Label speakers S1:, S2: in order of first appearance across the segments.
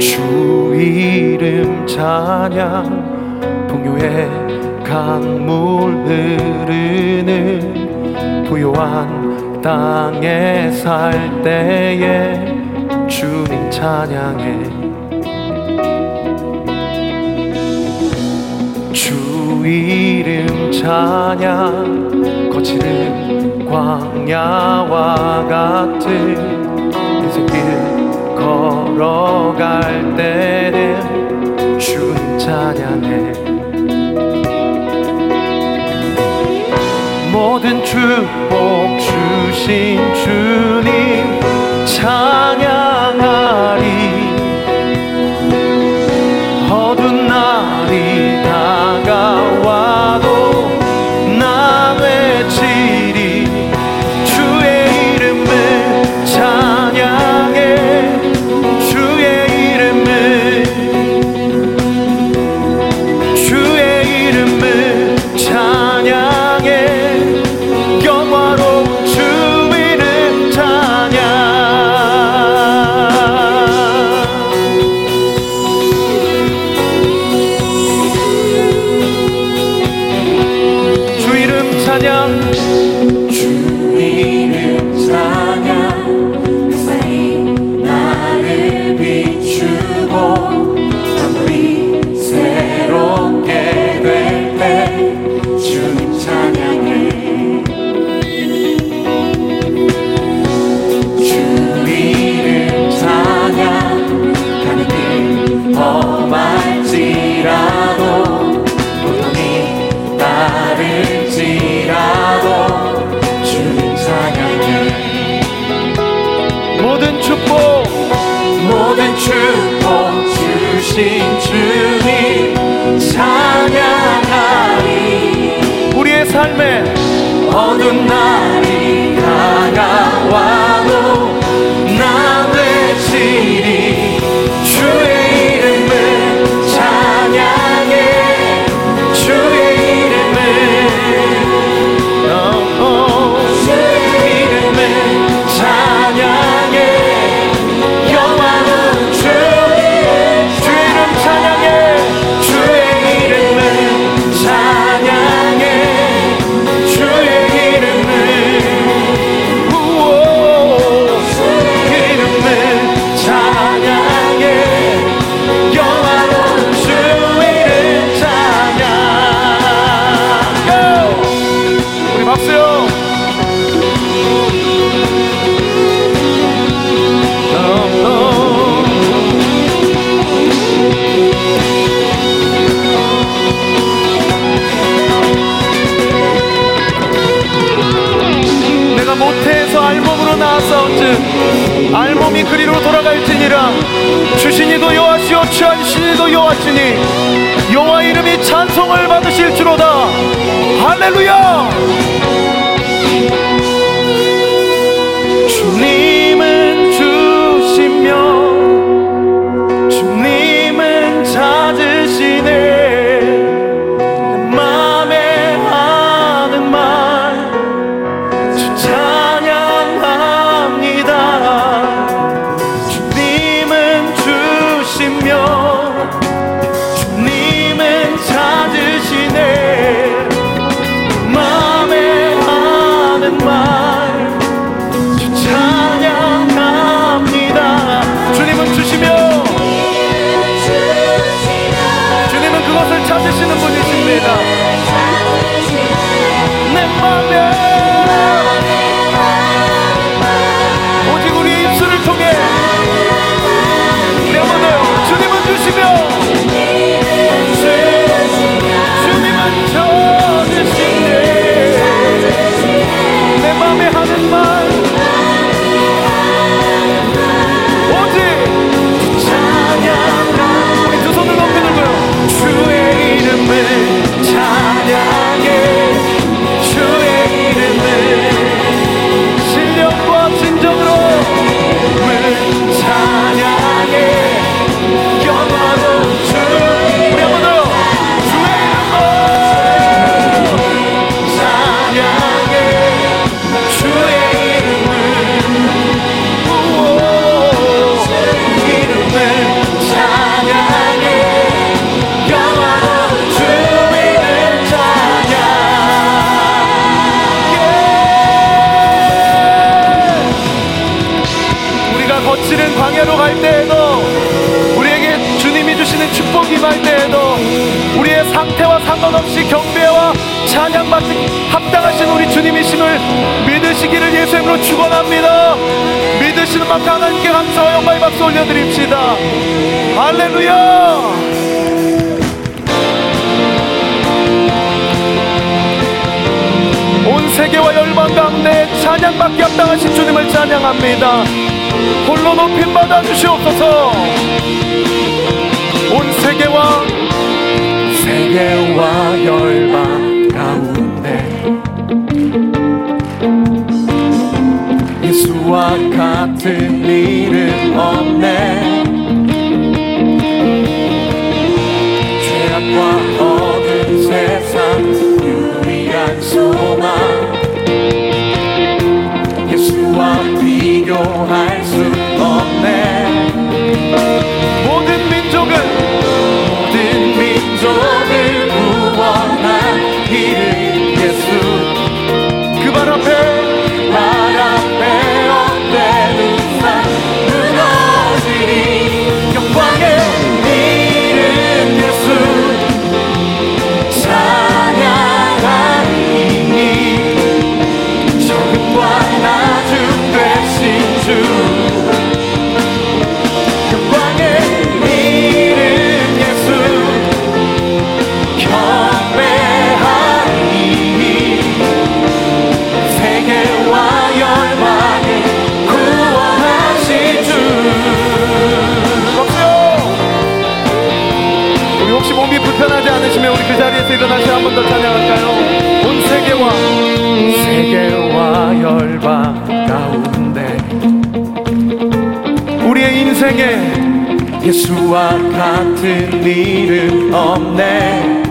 S1: 주 이름 찬양. 풍요의 강물 흐르는 부요한 땅에 살 때에 주님 찬양해. 주 이름 찬양. 거치는 광야와 같은 인생길 걸어갈 때는 주님 찬양해. 모든 축복 주신 주님 good night. 찬양합니다. 홀로 높임 받아 주시옵소서. 온 세계와
S2: 세계와 열방 가운데 예수와 같은 이름 없네. 죄악과 어두운 세상 비교할 수 없네
S1: 인생에
S2: 예수와 같은 이름 없네.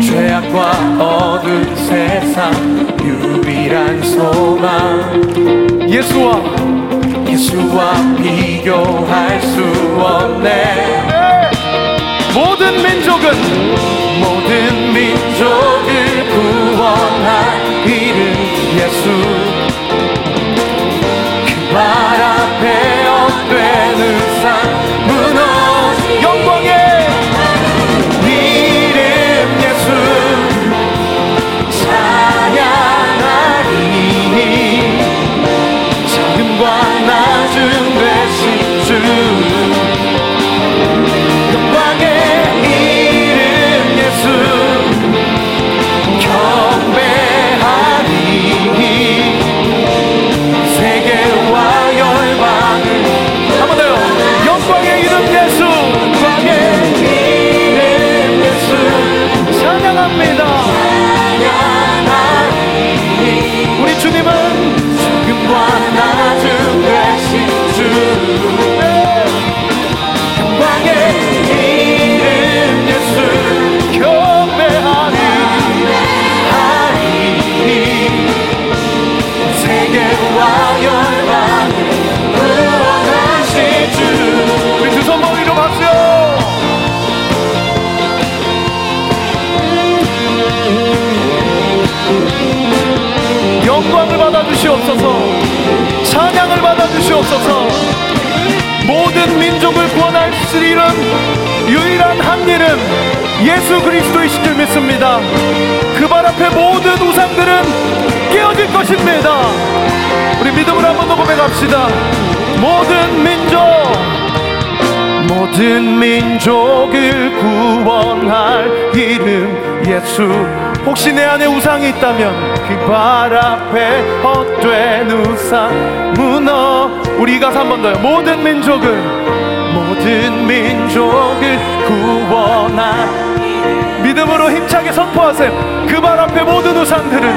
S2: 죄악과 어두운 세상 유일한 소망.
S1: 예수와
S2: 예수와 비교할 수 없네.
S1: 모든 민족은
S2: 모든 민족을 구원할 이름 예수 이름 예수
S1: 그리스도이신 줄 믿습니다. 그 발 앞에 모든 우상들은 깨어질 것입니다. 우리 믿음을 한번더 고백합시다. 모든 민족 모든 민족을 구원할 이름 예수. 혹시 내 안에 우상이 있다면 그 발 앞에 헛된 우상 무너 우리 가서 한 번 더요. 모든 민족을 모든 민족을 구원할 믿음으로 힘차게 선포하세요 그 발 앞에 모든 우상들은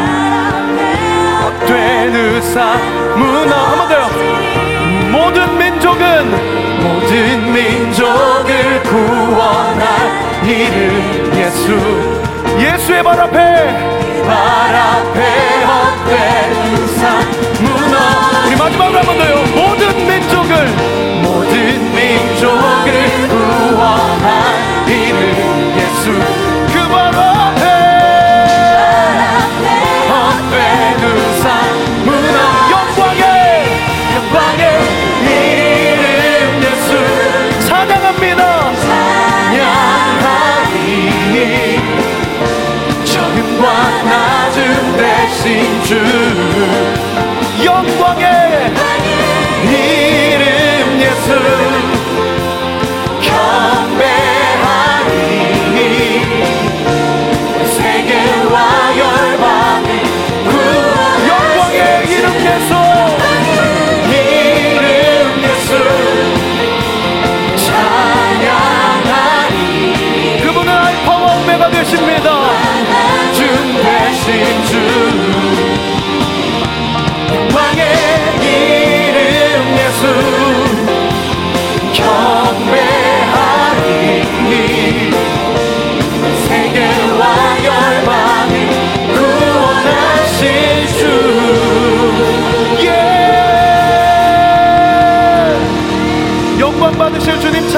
S1: 헛된 우상 무너 한번 더요. 모든 민족은
S2: 모든 민족을 구원할 이름 예수.
S1: 예수의 발 앞에
S2: 발 앞에 헛된 우상 무너
S1: 우리 마지막으로 한번 더요. 모든 민족을
S2: 족을 구원할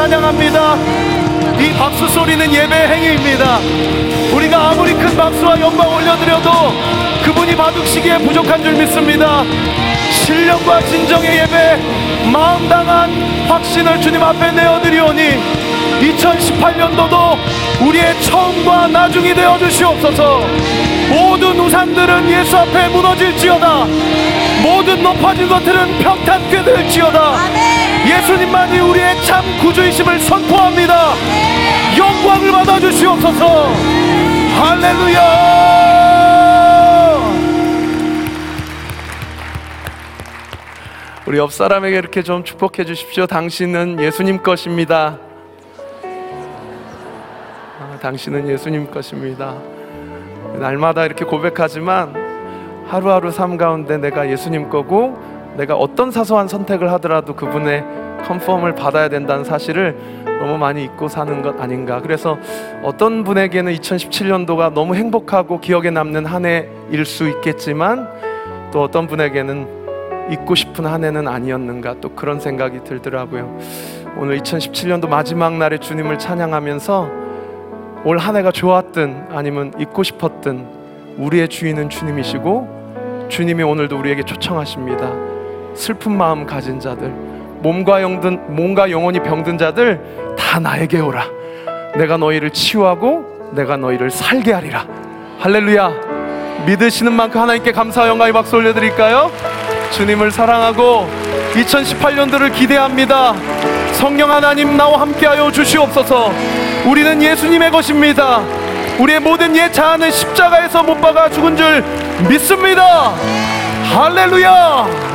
S1: 찬양합니다. 이 박수 소리는 예배의 행위입니다. 우리가 아무리 큰 박수와 영광 올려드려도 그분이 받으시기에 부족한 줄 믿습니다. 신령과 진정의 예배 마음 당한 확신을 주님 앞에 내어드리오니 2018년도도 우리의 처음과 나중이 되어 주시옵소서. 모든 우상들은 예수 앞에 무너질지어다. 모든 높아진 것들은 평탄케 될지어다 예수님만이 우리의 참 구주이심을 선포합니다. 영광을 받아 주시옵소서. 할렐루야! 우리 옆 사람에게 이렇게 좀 축복해 주십시오. 당신은 예수님 것입니다. 아, 당신은 예수님 것입니다. 날마다 이렇게 고백하지만 하루하루 삶 가운데 내가 예수님 거고 내가 어떤 사소한 선택을 하더라도 그분의 컨펌을 받아야 된다는 사실을 너무 많이 잊고 사는 것 아닌가. 그래서 어떤 분에게는 2017년도가 너무 행복하고 기억에 남는 한 해일 수 있겠지만 또 어떤 분에게는 잊고 싶은 한 해는 아니었는가 또 그런 생각이 들더라고요. 오늘 2017년도 마지막 날에 주님을 찬양하면서 올 한 해가 좋았든 아니면 잊고 싶었든 우리의 주인은 주님이시고 주님이 오늘도 우리에게 초청하십니다. 슬픈 마음 가진 자들, 몸과 영든 몸과 영혼이 병든 자들 다 나에게 오라. 내가 너희를 치유하고 내가 너희를 살게 하리라. 할렐루야. 믿으시는 만큼 하나님께 감사 영광의 박수 올려드릴까요? 주님을 사랑하고 2018년도를 기대합니다. 성령 하나님 나와 함께하여 주시옵소서. 우리는 예수님의 것입니다. 우리의 모든 옛 자아는 십자가에서 못 박아 죽은 줄 믿습니다. 할렐루야.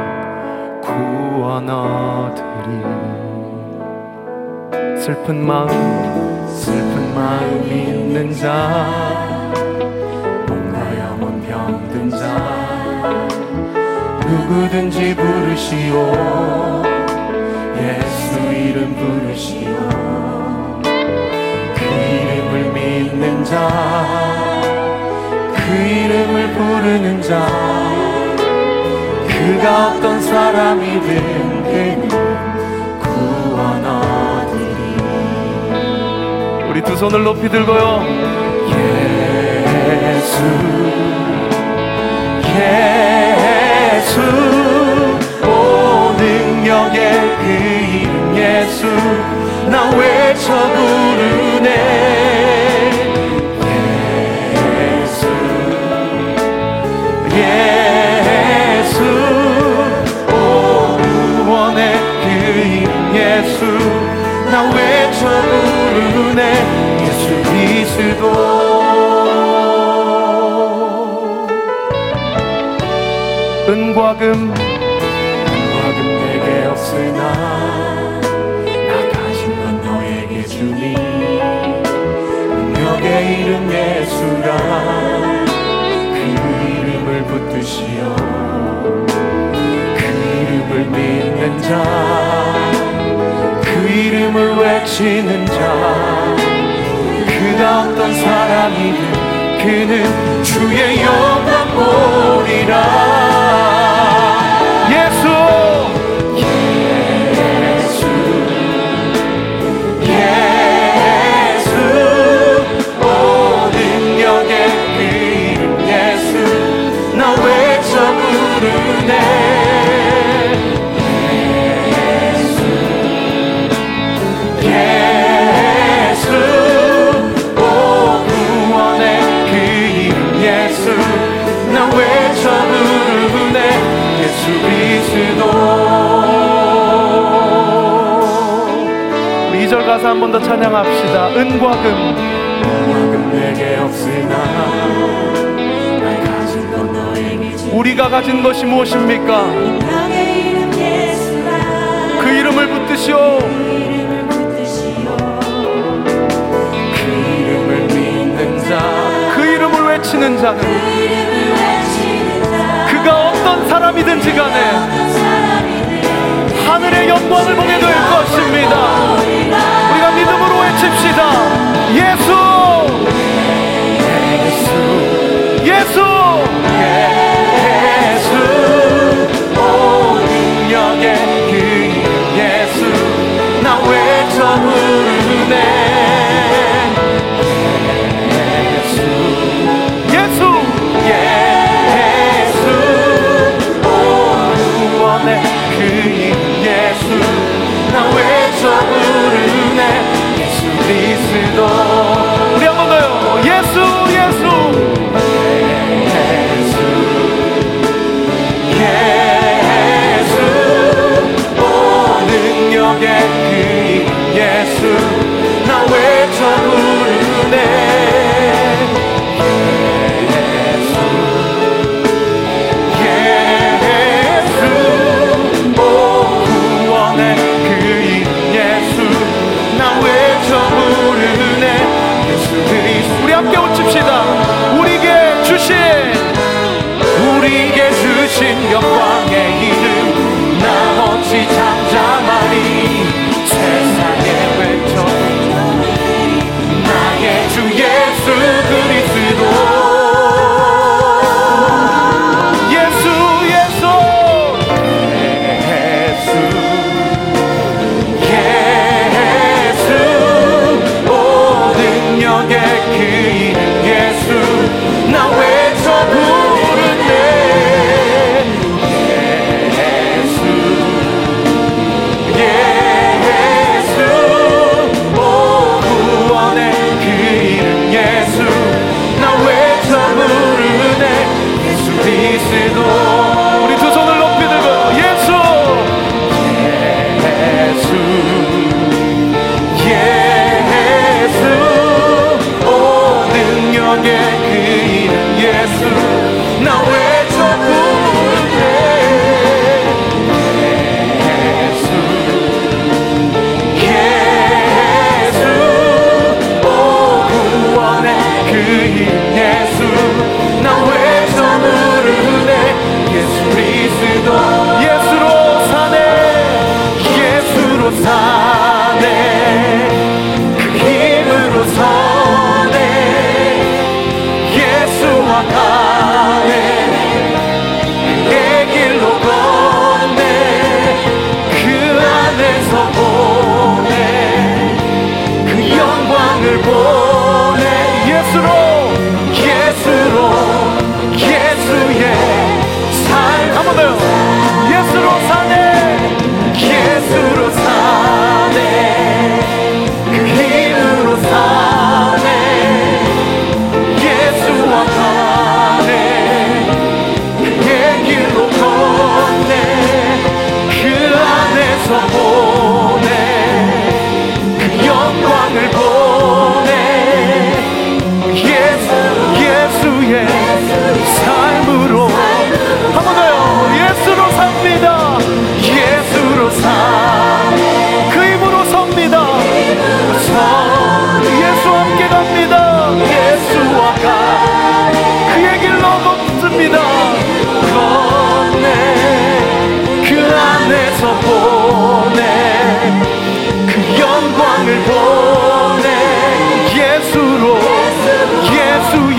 S1: 얻으리. 슬픈 마음, 슬픈 마음 있는 자, 몸과 영혼 병든 자, 누구든지 부르시오. 예수 이름 부르시오 그 이름을 믿는 자그 이름을 부르는 자 그가 어떤 사람이든 그는 구원 얻으리. 우리 두 손을 높이 들고요. 예수 예수 오 능력의 그 이름 예수. 나 외쳐 부르 나 외쳐 부르네? 예수 그리스도. 은과 금 은과 금 내게 없으나 나 가진 건 너에게 주니. 능력의 이름 예수라. 그 이름을 붙드시어. 그 이름을 믿는 자. 그 외치는 자 그가 어떤 사람이든 그는 주의 영광 보리라. 예수 우리 2절 가사 한번 더 찬양합시다. 은과 금. 우리가 가진 것이 무엇입니까? 그 이름을 붙드시오.
S2: 그 이름을
S1: 그 이름을 외치는 자는
S2: 자.
S1: 그가 어떤 사람이든지 간에 하늘의 영광을 보게 될 것입니다 외칩시다. 예수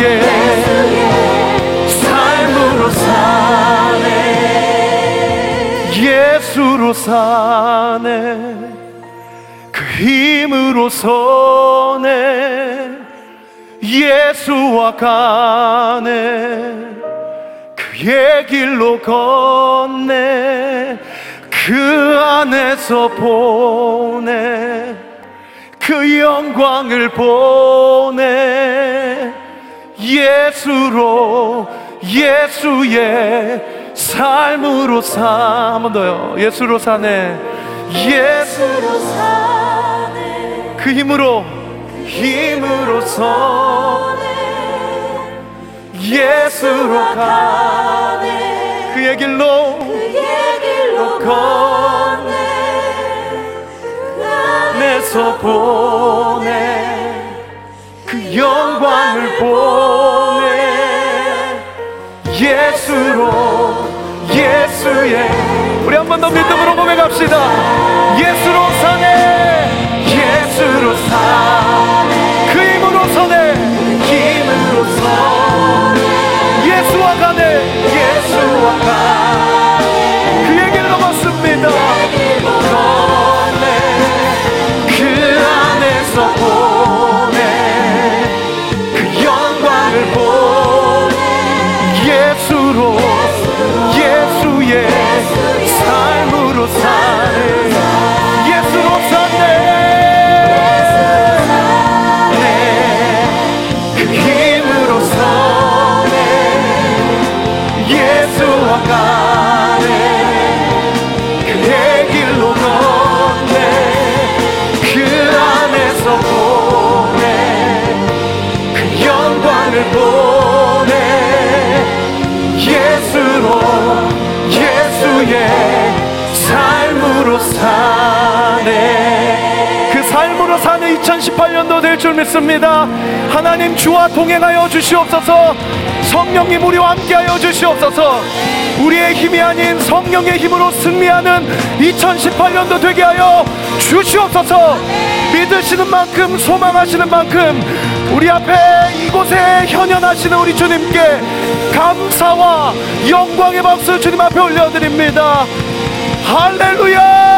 S1: 예수의 삶으로 사네. 예수로 사네. 그 힘으로 서네. 예수와 가네. 그의 길로 걷네. 그 안에서 보네. 그 영광을 보네 예수로 예수의 삶으로 사한 번 더요. 예수로 사네. 예수 그 힘으로. 힘으로 서네. 예수로 가네. 그의 길로. 걷네. 안에서 보네 그 영광을 보네 예수로 예수의 우리 한 번 더 믿음으로 고백합시다. 예수로 사네 예수로 사네. 그 힘으로 서네 힘으로 서네 예수와 줄 믿습니다. 하나님 주와 동행하여 주시옵소서. 성령님 우리와 함께하여 주시옵소서. 우리의 힘이 아닌 성령의 힘으로 승리하는 2018년도 되게 하여 주시옵소서. 믿으시는 만큼 소망하시는 만큼 우리 앞에 이곳에 현현하시는 우리 주님께 감사와 영광의 박수 주님 앞에 올려드립니다. 할렐루야